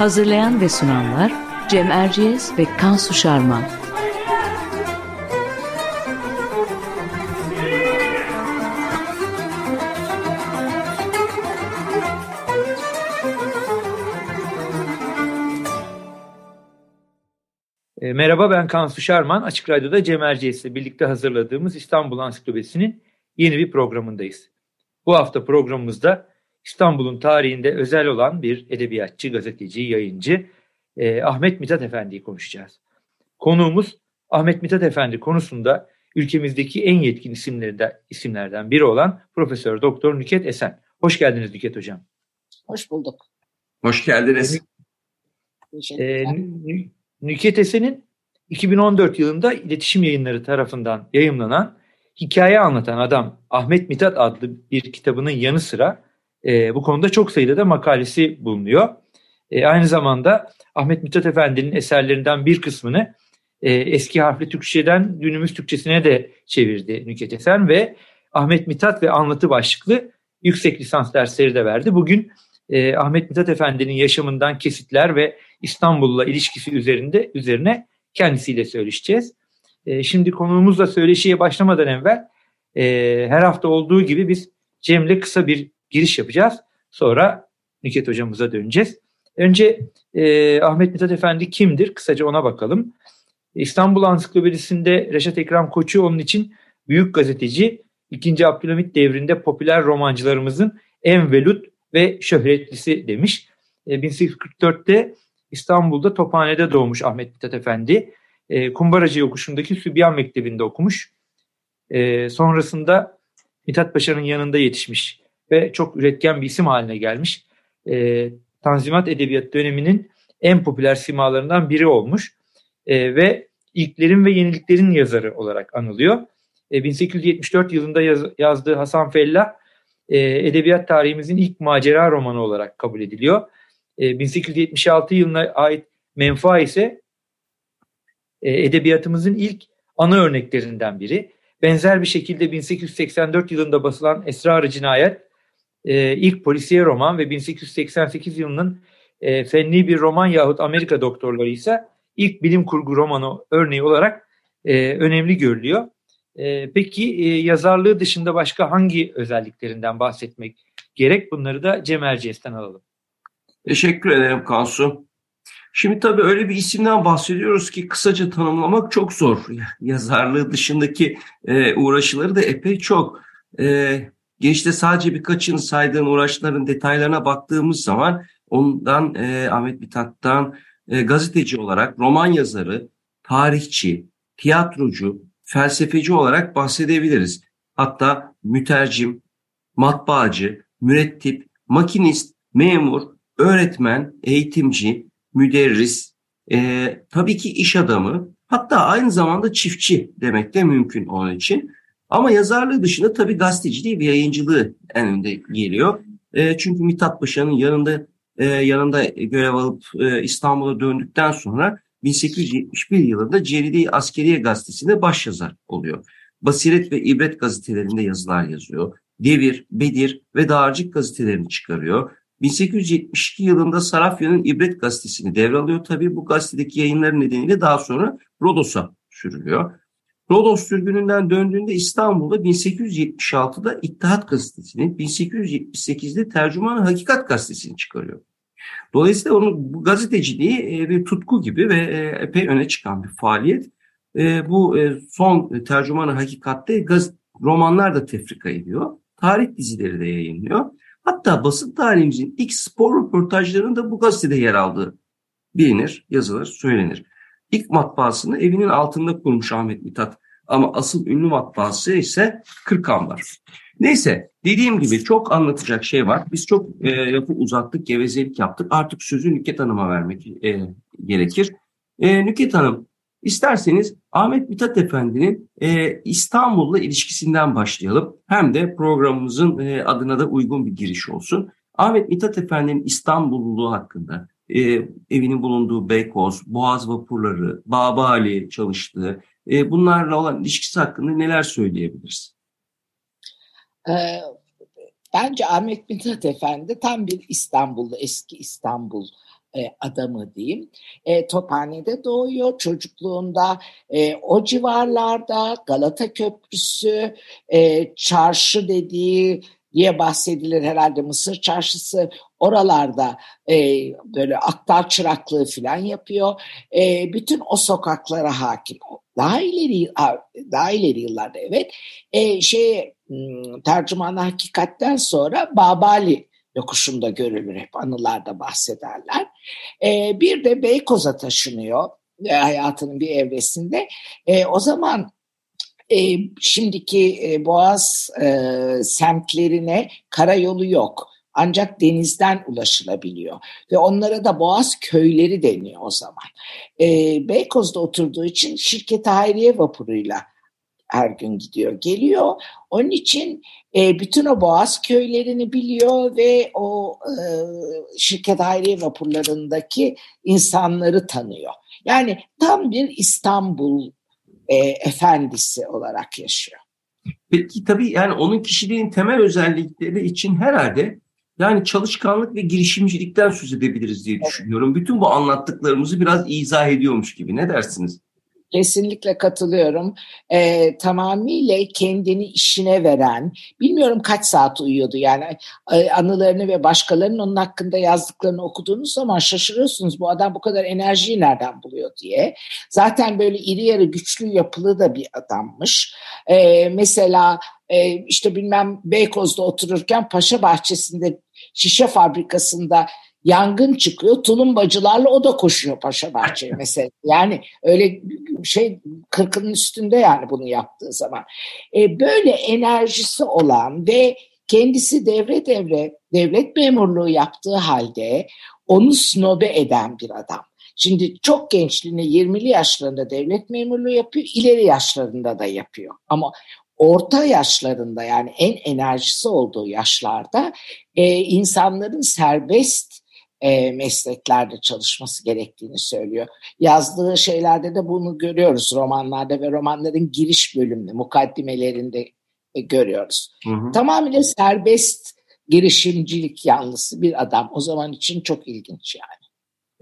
Hazırlayan ve sunanlar Cem Erciyes ve Kansu Şarman. E, merhaba ben Kansu Şarman. Açık Radyo'da Cem Erciyes ile birlikte hazırladığımız İstanbul Ansiklopedisi'nin yeni bir programındayız. Bu hafta programımızda İstanbul'un tarihinde özel olan bir edebiyatçı, gazeteci, yayıncı e, Ahmet Mithat Efendi'yi konuşacağız. Konuğumuz Ahmet Mithat Efendi konusunda ülkemizdeki en yetkin isimlerden, isimlerden biri olan Profesör Doktor Nüket Esen. Hoş geldiniz Nüket Hocam. Hoş bulduk. Hoş geldiniz. Ee, Nüket Esen'in 2014 yılında iletişim yayınları tarafından yayımlanan Hikaye Anlatan Adam Ahmet Mithat adlı bir kitabının yanı sıra e, bu konuda çok sayıda da makalesi bulunuyor. E, aynı zamanda Ahmet Mithat Efendi'nin eserlerinden bir kısmını e, eski harfli Türkçeden günümüz Türkçesine de çevirdi Nüket Esen ve Ahmet Mithat ve Anlatı başlıklı yüksek lisans dersleri de verdi. Bugün e, Ahmet Mithat Efendi'nin yaşamından kesitler ve İstanbul'la ilişkisi üzerinde üzerine kendisiyle söyleşeceğiz. E, şimdi konuğumuzla söyleşiye başlamadan evvel e, her hafta olduğu gibi biz Cem'le kısa bir giriş yapacağız. Sonra Nüket hocamıza döneceğiz. Önce e, Ahmet Mithat Efendi kimdir? Kısaca ona bakalım. İstanbul Ansiklopedisi'nde Reşat Ekrem Koçu onun için büyük gazeteci, 2. Abdülhamit devrinde popüler romancılarımızın en velut ve şöhretlisi demiş. E, 1844'te İstanbul'da Tophane'de doğmuş Ahmet Mithat Efendi. E, Kumbaracı Yokuşu'ndaki Sübyan Mektebi'nde okumuş. E, sonrasında Mithat Paşa'nın yanında yetişmiş ve çok üretken bir isim haline gelmiş. E, Tanzimat Edebiyat döneminin en popüler simalarından biri olmuş e, ve ilklerin ve yeniliklerin yazarı olarak anılıyor. E, 1874 yılında yaz, yazdığı Hasan Fellah e, edebiyat tarihimizin ilk macera romanı olarak kabul ediliyor. E, 1876 yılına ait Menfa ise e, edebiyatımızın ilk ana örneklerinden biri. Benzer bir şekilde 1884 yılında basılan Esrar-ı Cinayet e, ilk polisiye roman ve 1888 yılının e, fenli bir roman yahut Amerika Doktorları ise ilk bilim kurgu romanı örneği olarak e, önemli görülüyor. E, peki e, yazarlığı dışında başka hangi özelliklerinden bahsetmek gerek? Bunları da Cem Erciyes'ten alalım. Teşekkür ederim Kansu. Şimdi tabii öyle bir isimden bahsediyoruz ki kısaca tanımlamak çok zor. Yazarlığı dışındaki e, uğraşıları da epey çok. E, Gençte sadece birkaçını saydığın uğraşların detaylarına baktığımız zaman ondan e, Ahmet Mithat'tan e, gazeteci olarak roman yazarı, tarihçi, tiyatrocu, felsefeci olarak bahsedebiliriz. Hatta mütercim, matbaacı, mürettip, makinist, memur, öğretmen, eğitimci, müderris, e, tabii ki iş adamı, hatta aynı zamanda çiftçi demek de mümkün onun için. Ama yazarlığı dışında tabii gazeteciliği ve yayıncılığı en önde geliyor. E, çünkü Mithat Paşa'nın yanında e, yanında görev alıp e, İstanbul'a döndükten sonra 1871 yılında Ceride Askeriye Gazetesi'nde başyazar oluyor. Basiret ve İbret gazetelerinde yazılar yazıyor. Devir, Bedir ve Dağarcık gazetelerini çıkarıyor. 1872 yılında Sarafya'nın İbret gazetesini devralıyor. Tabii bu gazetedeki yayınları nedeniyle daha sonra Rodos'a sürülüyor. Rodos sürgününden döndüğünde İstanbul'da 1876'da İttihat Gazetesi'ni, 1878'de Tercüman Hakikat Gazetesi'ni çıkarıyor. Dolayısıyla onun bu gazeteciliği e, bir tutku gibi ve e, epey öne çıkan bir faaliyet. E, bu son Tercüman Hakikat'te romanlar da tefrika ediyor. Tarih dizileri de yayınlıyor. Hatta basın tarihimizin ilk spor röportajlarının da bu gazetede yer aldığı bilinir, yazılır, söylenir. İlk matbaasını evinin altında kurmuş Ahmet Mithat. Ama asıl ünlü matbaası ise Kırkambar. Neyse dediğim gibi çok anlatacak şey var. Biz çok e, lafı uzattık, gevezelik yaptık. Artık sözü Nüket Hanım'a vermek e, gerekir. E, Nüket Hanım isterseniz Ahmet Mithat Efendi'nin e, İstanbul'la ilişkisinden başlayalım. Hem de programımızın e, adına da uygun bir giriş olsun. Ahmet Mithat Efendi'nin İstanbulluluğu hakkında e, evinin bulunduğu Beykoz, Boğaz vapurları, Babali çalıştığı e, bunlarla olan ilişkisi hakkında neler söyleyebiliriz? Ee, bence Ahmet Mithat Efendi tam bir İstanbullu, eski İstanbul e, adamı diyeyim. E, Tophane'de doğuyor çocukluğunda. E, o civarlarda Galata Köprüsü, e, çarşı dediği diye bahsedilir herhalde Mısır çarşısı oralarda e, böyle aktar çıraklığı falan yapıyor. E, bütün o sokaklara hakim. Daha ileri daha ileri yıllarda evet e, şey hmm, tercümanı hakikatten sonra Babali yokuşunda görülür hep anılarda bahsederler. E, bir de Beykoz'a taşınıyor e, hayatının bir evresinde. E, o zaman e, şimdiki e, Boğaz e, semtlerine karayolu yok. Ancak denizden ulaşılabiliyor. Ve onlara da Boğaz köyleri deniyor o zaman. E, Beykoz'da oturduğu için şirket hayriye vapuruyla her gün gidiyor geliyor. Onun için e, bütün o Boğaz köylerini biliyor ve o e, şirket hayriye vapurlarındaki insanları tanıyor. Yani tam bir İstanbul e, efendisi olarak yaşıyor. Peki tabii yani onun kişiliğin temel özellikleri için herhalde yani çalışkanlık ve girişimcilikten söz edebiliriz diye düşünüyorum. Bütün bu anlattıklarımızı biraz izah ediyormuş gibi. Ne dersiniz? Kesinlikle katılıyorum. Ee, tamamıyla kendini işine veren, bilmiyorum kaç saat uyuyordu yani e, anılarını ve başkalarının onun hakkında yazdıklarını okuduğunuz zaman şaşırıyorsunuz bu adam bu kadar enerjiyi nereden buluyor diye. Zaten böyle iri yarı güçlü yapılı da bir adammış. Ee, mesela e, işte bilmem Beykoz'da otururken Paşa Bahçesi'nde şişe fabrikasında yangın çıkıyor. Tulumbacılarla o da koşuyor Paşa Bahçe'ye mesela. Yani öyle şey kırkının üstünde yani bunu yaptığı zaman. E, böyle enerjisi olan ve kendisi devre devre devlet memurluğu yaptığı halde onu snobe eden bir adam. Şimdi çok gençliğinde 20'li yaşlarında devlet memurluğu yapıyor, ileri yaşlarında da yapıyor. Ama orta yaşlarında yani en enerjisi olduğu yaşlarda e, insanların serbest e, mesleklerde çalışması gerektiğini söylüyor. Yazdığı şeylerde de bunu görüyoruz romanlarda ve romanların giriş bölümünde, mukaddimelerinde e, görüyoruz. Hı hı. Tamamıyla serbest girişimcilik yanlısı bir adam. O zaman için çok ilginç yani.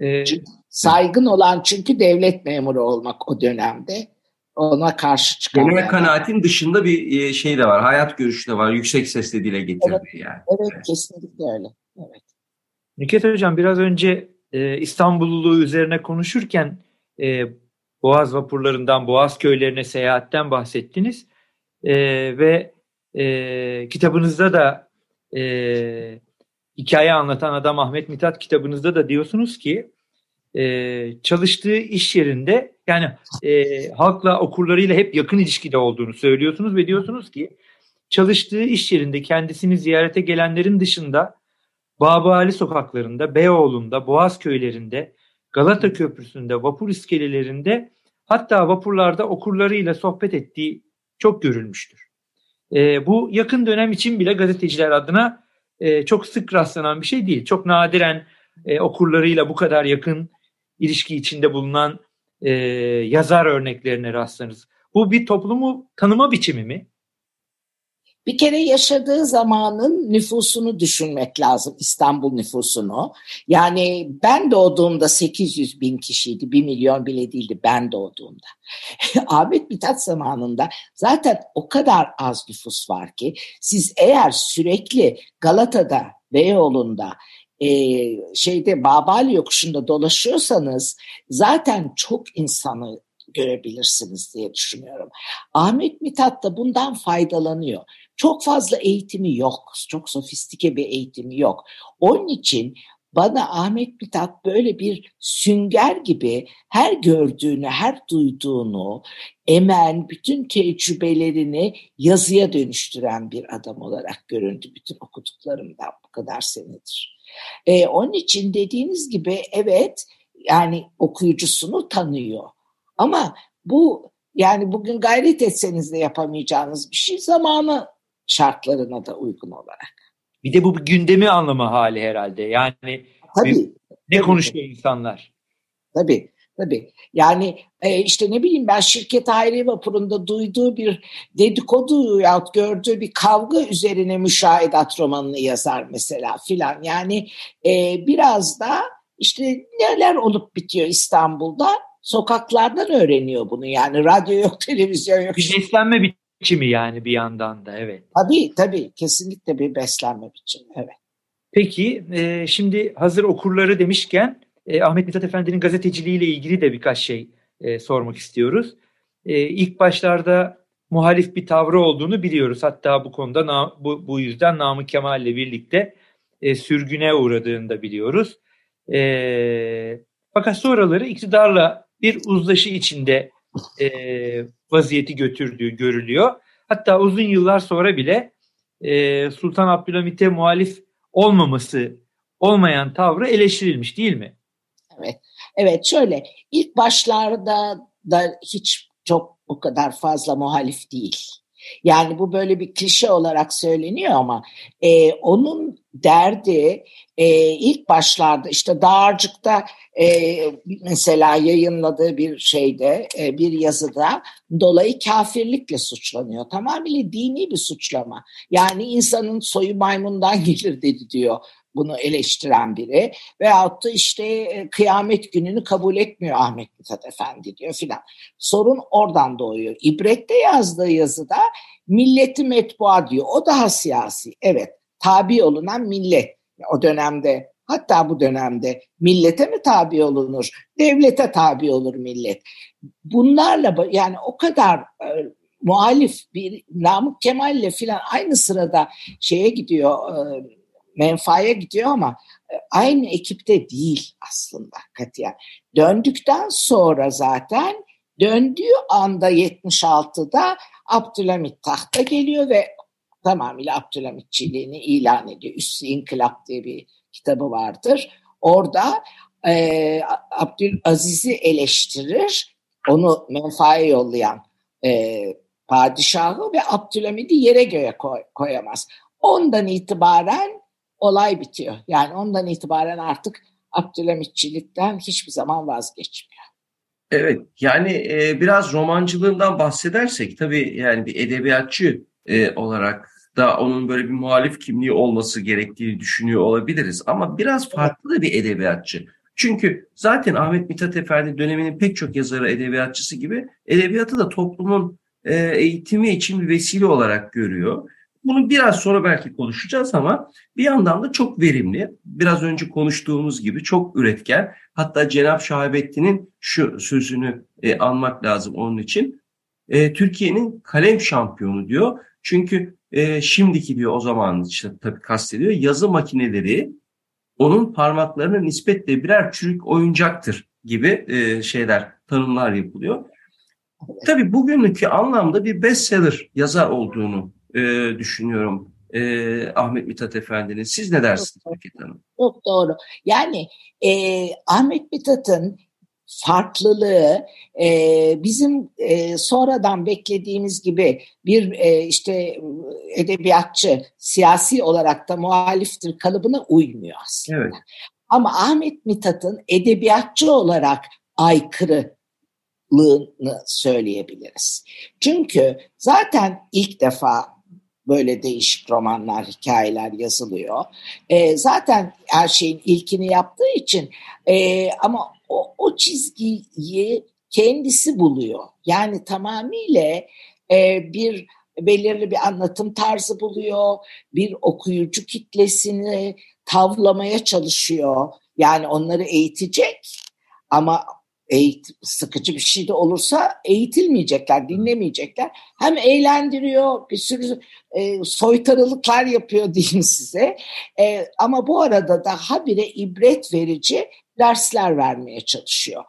Ee, saygın olan çünkü devlet memuru olmak o dönemde ona karşı çıkan. Genel yani. kanaatin dışında bir e, şey de var. Hayat görüşü de var. Yüksek sesle dile getirdiği evet, yani. Evet, evet kesinlikle öyle. Evet. Nüket Hocam biraz önce e, İstanbulluluğu üzerine konuşurken e, Boğaz vapurlarından Boğaz köylerine seyahatten bahsettiniz. E, ve e, kitabınızda da e, hikaye anlatan adam Ahmet Mithat kitabınızda da diyorsunuz ki e, çalıştığı iş yerinde yani e, halkla okurlarıyla hep yakın ilişkide olduğunu söylüyorsunuz ve diyorsunuz ki çalıştığı iş yerinde kendisini ziyarete gelenlerin dışında Babali sokaklarında, Beyoğlu'nda, Boğaz köylerinde, Galata Köprüsü'nde, vapur iskelelerinde hatta vapurlarda okurlarıyla sohbet ettiği çok görülmüştür. E, bu yakın dönem için bile gazeteciler adına e, çok sık rastlanan bir şey değil. Çok nadiren e, okurlarıyla bu kadar yakın ilişki içinde bulunan e, yazar örneklerine rastlarız. Bu bir toplumu tanıma biçimi mi? Bir kere yaşadığı zamanın nüfusunu düşünmek lazım, İstanbul nüfusunu. Yani ben doğduğumda 800 bin kişiydi, 1 milyon bile değildi ben doğduğumda. Ahmet Mithat zamanında zaten o kadar az nüfus var ki siz eğer sürekli Galata'da, Beyoğlu'nda, e, şeyde Babali yokuşunda dolaşıyorsanız zaten çok insanı görebilirsiniz diye düşünüyorum. Ahmet Mithat da bundan faydalanıyor. Çok fazla eğitimi yok. Çok sofistike bir eğitimi yok. Onun için bana Ahmet Mithat böyle bir sünger gibi her gördüğünü, her duyduğunu emen, bütün tecrübelerini yazıya dönüştüren bir adam olarak göründü bütün okuduklarımdan bu kadar senedir. Ee, onun için dediğiniz gibi evet yani okuyucusunu tanıyor. Ama bu yani bugün gayret etseniz de yapamayacağınız bir şey zamanı şartlarına da uygun olarak. Bir de bu bir gündemi anlama hali herhalde. Yani tabii, bir, ne tabii. konuşuyor insanlar? Tabii. Tabii. Yani e, işte ne bileyim ben şirket ayrı vapurunda duyduğu bir dedikodu yahut gördüğü bir kavga üzerine müşahidat romanını yazar mesela filan. Yani e, biraz da işte neler olup bitiyor İstanbul'da sokaklardan öğreniyor bunu. Yani radyo yok, televizyon yok. Bir beslenme biçimi yani bir yandan da evet. Tabii tabii kesinlikle bir beslenme biçimi evet. Peki e, şimdi hazır okurları demişken e, Ahmet Mithat Efendi'nin gazeteciliğiyle ilgili de birkaç şey e, sormak istiyoruz. E, ilk başlarda muhalif bir tavrı olduğunu biliyoruz. Hatta bu konuda bu, bu yüzden Namık Kemal ile birlikte e, sürgüne uğradığını da biliyoruz. E, fakat sonraları iktidarla bir uzlaşı içinde e, vaziyeti götürdüğü görülüyor. Hatta uzun yıllar sonra bile e, Sultan Abdülhamit'e muhalif olmaması, olmayan tavrı eleştirilmiş değil mi? Evet, evet şöyle ilk başlarda da hiç çok o kadar fazla muhalif değil. Yani bu böyle bir klişe olarak söyleniyor ama e, onun derdi e, ilk başlarda işte Dağarcık'ta e, mesela yayınladığı bir şeyde e, bir yazıda dolayı kafirlikle suçlanıyor. Tamamıyla dini bir suçlama. Yani insanın soyu maymundan gelir dedi diyor bunu eleştiren biri veyahut da işte e, kıyamet gününü kabul etmiyor Ahmet Mithat Efendi diyor filan. Sorun oradan doğuyor. İbret'te yazdığı yazıda milleti metbua diyor. O daha siyasi. Evet tabi olunan millet. O dönemde hatta bu dönemde millete mi tabi olunur? Devlete tabi olur millet. Bunlarla yani o kadar e, muhalif bir Namık Kemal'le filan aynı sırada şeye gidiyor e, menfaaya gidiyor ama e, aynı ekipte değil aslında katiyen. Döndükten sonra zaten döndüğü anda 76'da Abdülhamit tahta geliyor ve tamamıyla Abdülhamitçiliğini ilan ediyor. Üssü İnkılap diye bir kitabı vardır. Orada e, Abdülaziz'i eleştirir, onu menfaaya yollayan e, padişahı ve Abdülhamid'i yere göğe koy, koyamaz. Ondan itibaren olay bitiyor. Yani ondan itibaren artık Abdülhamitçilikten hiçbir zaman vazgeçmiyor. Evet yani e, biraz romancılığından bahsedersek tabii yani bir edebiyatçı e, olarak da onun böyle bir muhalif kimliği olması gerektiğini düşünüyor olabiliriz. Ama biraz farklı da bir edebiyatçı. Çünkü zaten Ahmet Mithat Efendi döneminin pek çok yazarı edebiyatçısı gibi edebiyatı da toplumun e, eğitimi için bir vesile olarak görüyor. Bunu biraz sonra belki konuşacağız ama bir yandan da çok verimli. Biraz önce konuştuğumuz gibi çok üretken. Hatta Cenab Şahabettin'in şu sözünü e, anmak lazım onun için. E, Türkiye'nin kalem şampiyonu diyor. Çünkü e, şimdiki diyor o zaman işte tabii kastediyor yazı makineleri onun parmaklarına nispetle birer çürük oyuncaktır gibi e, şeyler tanımlar yapılıyor. Tabii bugünlükü anlamda bir bestseller yazar olduğunu e, düşünüyorum e, Ahmet Mithat Efendi'nin. Siz ne dersiniz Buket Hanım? Çok doğru. Yani e, Ahmet Mithat'ın farklılığı e, bizim e, sonradan beklediğimiz gibi bir e, işte edebiyatçı siyasi olarak da muhaliftir kalıbına uymuyor aslında. Evet. Ama Ahmet Mithat'ın edebiyatçı olarak aykırılığını söyleyebiliriz. Çünkü zaten ilk defa böyle değişik romanlar, hikayeler yazılıyor. E, zaten her şeyin ilkini yaptığı için e, ama o, o çizgiyi kendisi buluyor. Yani tamamıyla e, bir belirli bir anlatım tarzı buluyor, bir okuyucu kitlesini tavlamaya çalışıyor. Yani onları eğitecek ama eğitim, sıkıcı bir şey de olursa eğitilmeyecekler, dinlemeyecekler. Hem eğlendiriyor, bir sürü e, soytarılıklar yapıyor diyeyim size. E, ama bu arada da habire ibret verici dersler vermeye çalışıyor.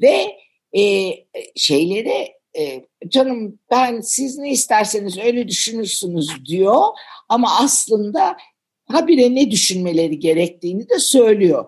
Ve e, şeyleri e, canım ben siz ne isterseniz öyle düşünürsünüz diyor ama aslında habire ne düşünmeleri gerektiğini de söylüyor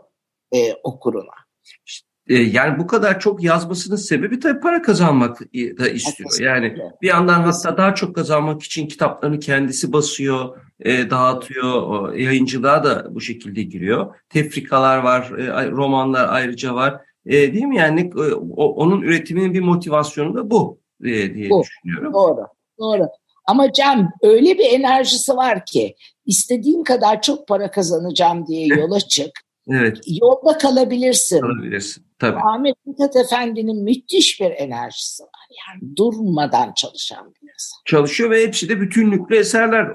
e, okuruna. E, yani bu kadar çok yazmasının sebebi tabii para kazanmak da istiyor. Yani bir yandan hatta daha çok kazanmak için kitaplarını kendisi basıyor, e, dağıtıyor, yayıncılığa da bu şekilde giriyor. Tefrikalar var, e, romanlar ayrıca var. Değil mi? Yani onun üretiminin bir motivasyonu da bu diye bu. düşünüyorum. Doğru, doğru. Ama Cem öyle bir enerjisi var ki istediğin kadar çok para kazanacağım diye yola çık. Evet. Yolda kalabilirsin. Kalabilirsin. Tabii. Ahmet Mithat Efendi'nin müthiş bir enerjisi var. Yani durmadan çalışan bir insan. Çalışıyor ve hepsi de bütünlüklü eserler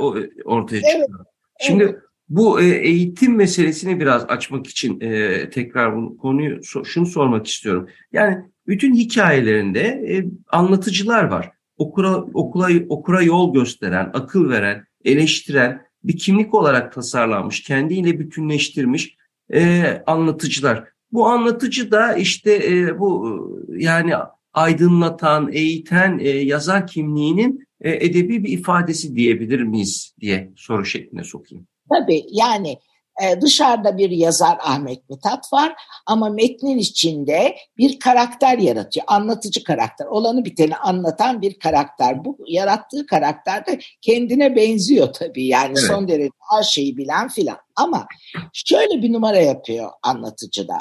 ortaya çıkıyor. Evet. Şimdi evet. bu e, eğitim meselesini biraz açmak için e, tekrar bu konuyu şunu sormak istiyorum. Yani bütün hikayelerinde e, anlatıcılar var. Okura, okula, okura yol gösteren, akıl veren, eleştiren bir kimlik olarak tasarlanmış, kendiyle bütünleştirmiş e, anlatıcılar. Bu anlatıcı da işte e, bu yani aydınlatan, eğiten e, yazar kimliğinin e, edebi bir ifadesi diyebilir miyiz diye soru şekline sokayım. Tabii yani e, dışarıda bir yazar Ahmet Mithat var ama metnin içinde bir karakter yaratıyor. Anlatıcı karakter. Olanı biteni anlatan bir karakter. Bu yarattığı karakter de kendine benziyor tabii. Yani evet. son derece her şeyi bilen filan. Ama şöyle bir numara yapıyor anlatıcıda.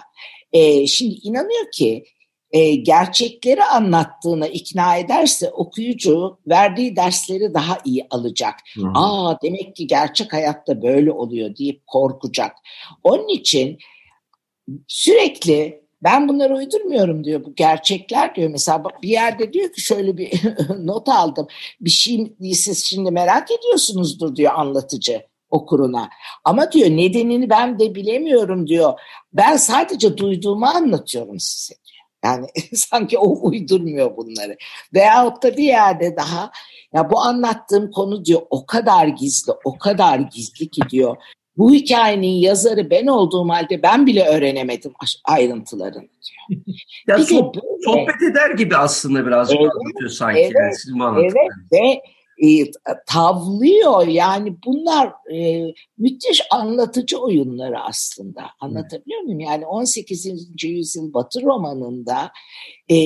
E, şimdi inanıyor ki e, gerçekleri anlattığına ikna ederse okuyucu verdiği dersleri daha iyi alacak. Hı. Aa demek ki gerçek hayatta böyle oluyor deyip korkacak. Onun için sürekli ben bunları uydurmuyorum diyor bu gerçekler diyor. Mesela bir yerde diyor ki şöyle bir not aldım. Bir şey siz şimdi merak ediyorsunuzdur diyor anlatıcı okuruna. Ama diyor nedenini ben de bilemiyorum diyor. Ben sadece duyduğumu anlatıyorum size. Yani sanki o uydurmuyor bunları. Veyahut da bir yerde daha ya bu anlattığım konu diyor o kadar gizli, o kadar gizli ki diyor. Bu hikayenin yazarı ben olduğum halde ben bile öğrenemedim ayrıntılarını diyor. ya sohbet, sohbet eder gibi aslında birazcık evet, anlatıyor sanki. Evet, yani evet ve e, tavlıyor. Yani bunlar e, müthiş anlatıcı oyunları aslında. Anlatabiliyor muyum? Yani 18. yüzyıl Batı romanında e,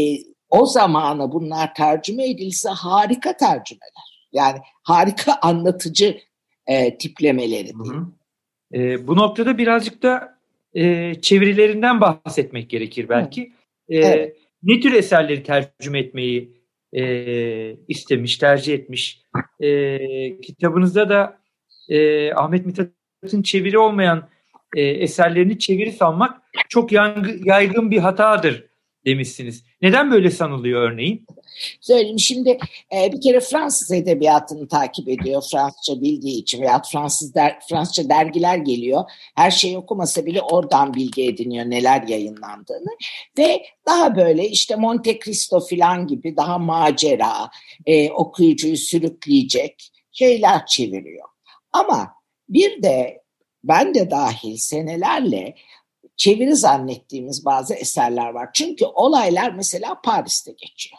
o zamana bunlar tercüme edilse harika tercümeler. Yani harika anlatıcı e, tiplemeleri. Hı hı. E, bu noktada birazcık da e, çevirilerinden bahsetmek gerekir belki. E, evet. Ne tür eserleri tercüme etmeyi e, istemiş, tercih etmiş. E, kitabınızda da e, Ahmet Mithat'ın çeviri olmayan e, eserlerini çeviri sanmak çok yaygın bir hatadır demişsiniz. Neden böyle sanılıyor örneğin? Söyleyeyim şimdi e, bir kere Fransız edebiyatını takip ediyor Fransızca bildiği için veya Fransız der, Fransızca dergiler geliyor. Her şeyi okumasa bile oradan bilgi ediniyor neler yayınlandığını ve daha böyle işte Monte Cristo falan gibi daha macera e, okuyucuyu sürükleyecek şeyler çeviriyor. Ama bir de ben de dahil senelerle çeviri zannettiğimiz bazı eserler var. Çünkü olaylar mesela Paris'te geçiyor.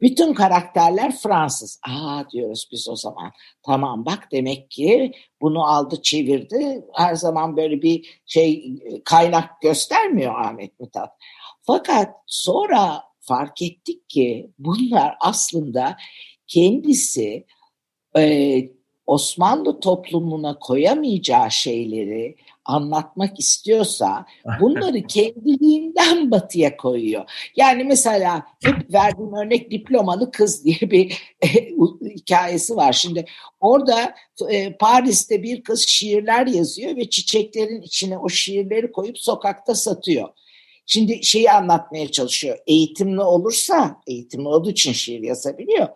Bütün karakterler Fransız. Aa diyoruz biz o zaman. Tamam bak demek ki bunu aldı çevirdi. Her zaman böyle bir şey kaynak göstermiyor Ahmet Mithat. Fakat sonra fark ettik ki bunlar aslında kendisi e, Osmanlı toplumuna koyamayacağı şeyleri anlatmak istiyorsa bunları kendiliğinden batıya koyuyor. Yani mesela hep verdiğim örnek diplomalı kız diye bir e, hikayesi var. Şimdi orada e, Paris'te bir kız şiirler yazıyor ve çiçeklerin içine o şiirleri koyup sokakta satıyor. Şimdi şeyi anlatmaya çalışıyor. Eğitimli olursa, eğitimli olduğu için şiir yazabiliyor.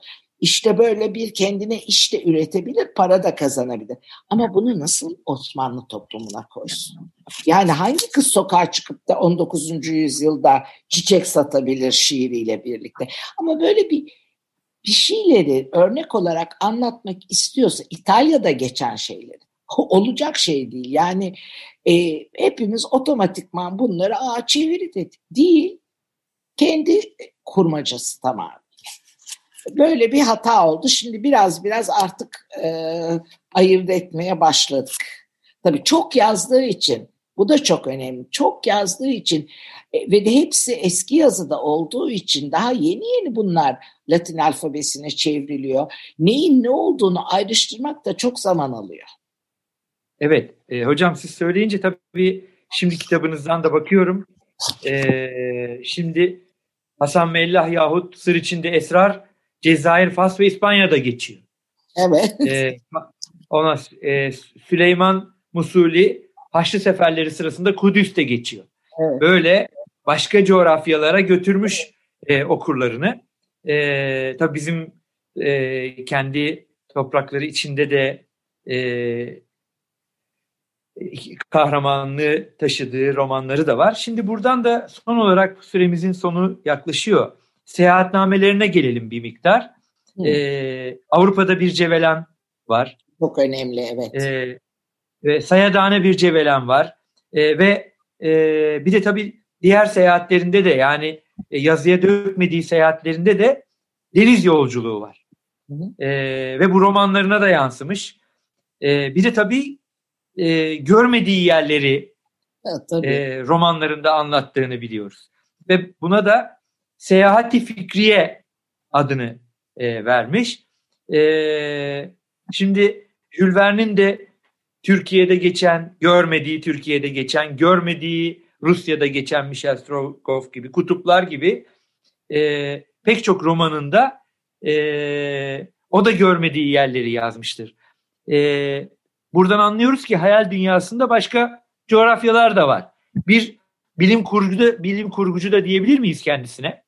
İşte böyle bir kendine iş de üretebilir, para da kazanabilir. Ama bunu nasıl Osmanlı toplumuna koysun? Yani hangi kız sokağa çıkıp da 19. yüzyılda çiçek satabilir şiiriyle birlikte? Ama böyle bir bir şeyleri örnek olarak anlatmak istiyorsa İtalya'da geçen şeyleri olacak şey değil. Yani e, hepimiz otomatikman bunları aa çeviri dedik. Değil. Kendi kurmacası tamam. Böyle bir hata oldu. Şimdi biraz biraz artık e, ayırt etmeye başladık. Tabii çok yazdığı için bu da çok önemli. Çok yazdığı için e, ve de hepsi eski yazıda olduğu için daha yeni yeni bunlar Latin alfabesine çevriliyor. Neyin ne olduğunu ayrıştırmak da çok zaman alıyor. Evet, e, hocam siz söyleyince tabii şimdi kitabınızdan da bakıyorum. E, şimdi Hasan Mellah yahut Sır içinde Esrar Cezayir, Fas ve İspanya'da geçiyor. Evet. E, ona e, Süleyman Musuli Haçlı seferleri sırasında Kudüs'te geçiyor. Evet. Böyle başka coğrafyalara götürmüş e, okurlarını. E, tabii bizim e, kendi toprakları içinde de e, kahramanlığı taşıdığı romanları da var. Şimdi buradan da son olarak süremizin sonu yaklaşıyor. Seyahatnamelerine gelelim bir miktar. Ee, Avrupa'da bir Cevelen var. Çok önemli evet. Ee, ve Sayadane bir Cevelen var. Ee, ve e, bir de tabii diğer seyahatlerinde de yani e, yazıya dökmediği seyahatlerinde de deniz yolculuğu var. Hı hı. Ee, ve bu romanlarına da yansımış. Ee, bir de tabii e, görmediği yerleri evet, e, romanlarında anlattığını biliyoruz. Ve buna da Seyahati Fikriye adını e, vermiş. E, şimdi Jules de Türkiye'de geçen, görmediği Türkiye'de geçen, görmediği Rusya'da geçen Michel Strogoff gibi, Kutuplar gibi e, pek çok romanında e, o da görmediği yerleri yazmıştır. E, Buradan anlıyoruz ki hayal dünyasında başka coğrafyalar da var. Bir bilim kurgu da, bilim kurgucu da diyebilir miyiz kendisine?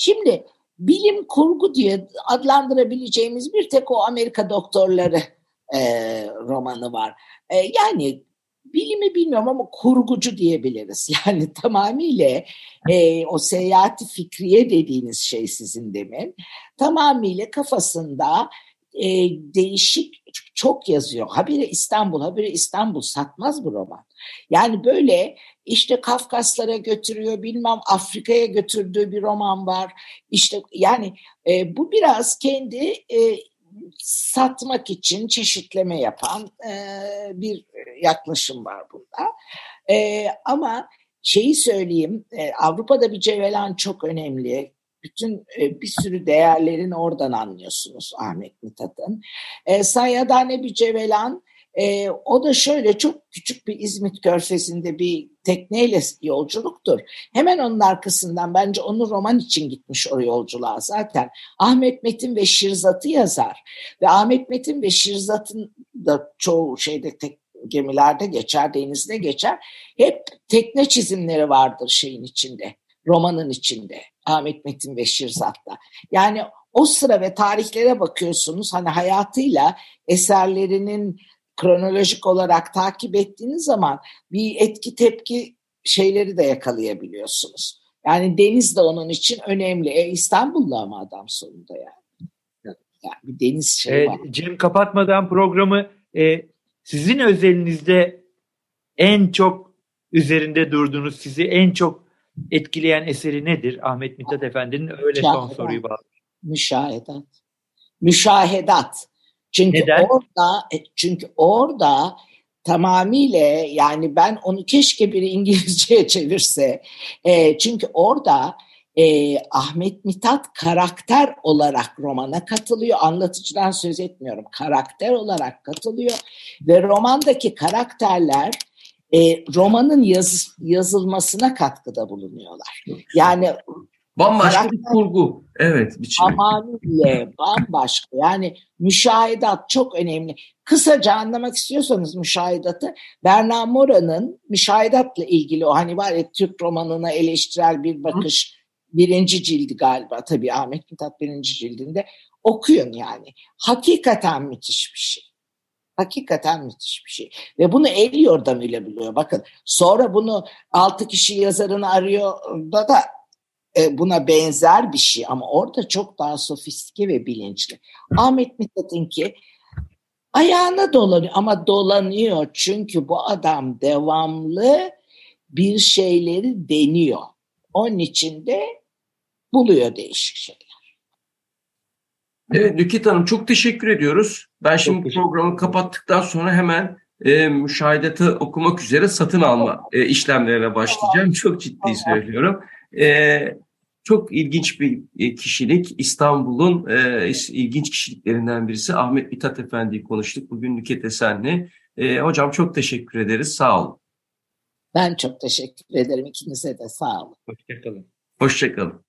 Şimdi bilim kurgu diye adlandırabileceğimiz bir tek o Amerika Doktorları e, romanı var. E, yani bilimi bilmiyorum ama kurgucu diyebiliriz. Yani tamamıyla e, o seyahati fikriye dediğiniz şey sizin demin tamamıyla kafasında e, değişik çok yazıyor. Habire İstanbul, habire İstanbul satmaz bu roman. Yani böyle işte Kafkaslara götürüyor, bilmem Afrika'ya götürdüğü bir roman var. İşte yani e, bu biraz kendi e, satmak için çeşitleme yapan e, bir yaklaşım var bunda. E, ama şeyi söyleyeyim, e, Avrupa'da bir Cevelan çok önemli bütün e, bir sürü değerlerini oradan anlıyorsunuz Ahmet Mithat'ın. E, Sayyadane bir Cevelan e, o da şöyle çok küçük bir İzmit Körfezi'nde bir tekneyle yolculuktur. Hemen onun arkasından bence onu roman için gitmiş o yolculuğa zaten. Ahmet Metin ve Şirzat'ı yazar. Ve Ahmet Metin ve Şirzat'ın da çoğu şeyde tek, gemilerde geçer, denizde geçer. Hep tekne çizimleri vardır şeyin içinde, romanın içinde. Ahmet Metin ve Şirzat'ta. Yani o sıra ve tarihlere bakıyorsunuz hani hayatıyla eserlerinin kronolojik olarak takip ettiğiniz zaman bir etki tepki şeyleri de yakalayabiliyorsunuz. Yani deniz de onun için önemli. E, İstanbul'da ama adam sonunda yani. Yani bir deniz şey var. Cem kapatmadan programı e, sizin özelinizde en çok üzerinde durduğunuz, sizi en çok etkileyen eseri nedir? Ahmet Mithat Efendi'nin öyle Müşahedat. son soruyu bağlı. Müşahedat. Müşahedat. Çünkü Neden? orada e, çünkü orada tamamıyla yani ben onu keşke biri İngilizceye çevirse. E, çünkü orada e, Ahmet Mithat karakter olarak romana katılıyor. Anlatıcıdan söz etmiyorum. Karakter olarak katılıyor ve romandaki karakterler e, romanın yaz, yazılmasına katkıda bulunuyorlar. Yani Bambaşka bir kurgu. Evet. Tamamıyla bambaşka. Yani müşahidat çok önemli. Kısaca anlamak istiyorsanız müşahidatı Berna Mora'nın müşahidatla ilgili o hani var ya Türk romanına eleştirel bir bakış Hı. birinci cildi galiba tabii Ahmet Mithat birinci cildinde okuyun yani. Hakikaten müthiş bir şey. Hakikaten müthiş bir şey. Ve bunu el yordamıyla buluyor. Bakın sonra bunu altı kişi yazarını arıyor da da e, buna benzer bir şey ama orada çok daha sofistike ve bilinçli. Ahmet Mithat'ın ki ayağına dolanıyor ama dolanıyor çünkü bu adam devamlı bir şeyleri deniyor. Onun için de buluyor değişik şeyler. Evet, Nükhet Hanım çok teşekkür ediyoruz. Ben şimdi programı kapattıktan sonra hemen e, müşahedeti okumak üzere satın alma e, işlemlerine başlayacağım. Çok ciddi söylüyorum. E, çok ilginç bir e, kişilik. İstanbul'un e, ilginç kişiliklerinden birisi Ahmet Mithat Efendi'yi konuştuk. Bugün Nüket Esen'le. E, hocam çok teşekkür ederiz. Sağ olun. Ben çok teşekkür ederim ikinize de sağ olun. Hoşçakalın. Hoşçakalın.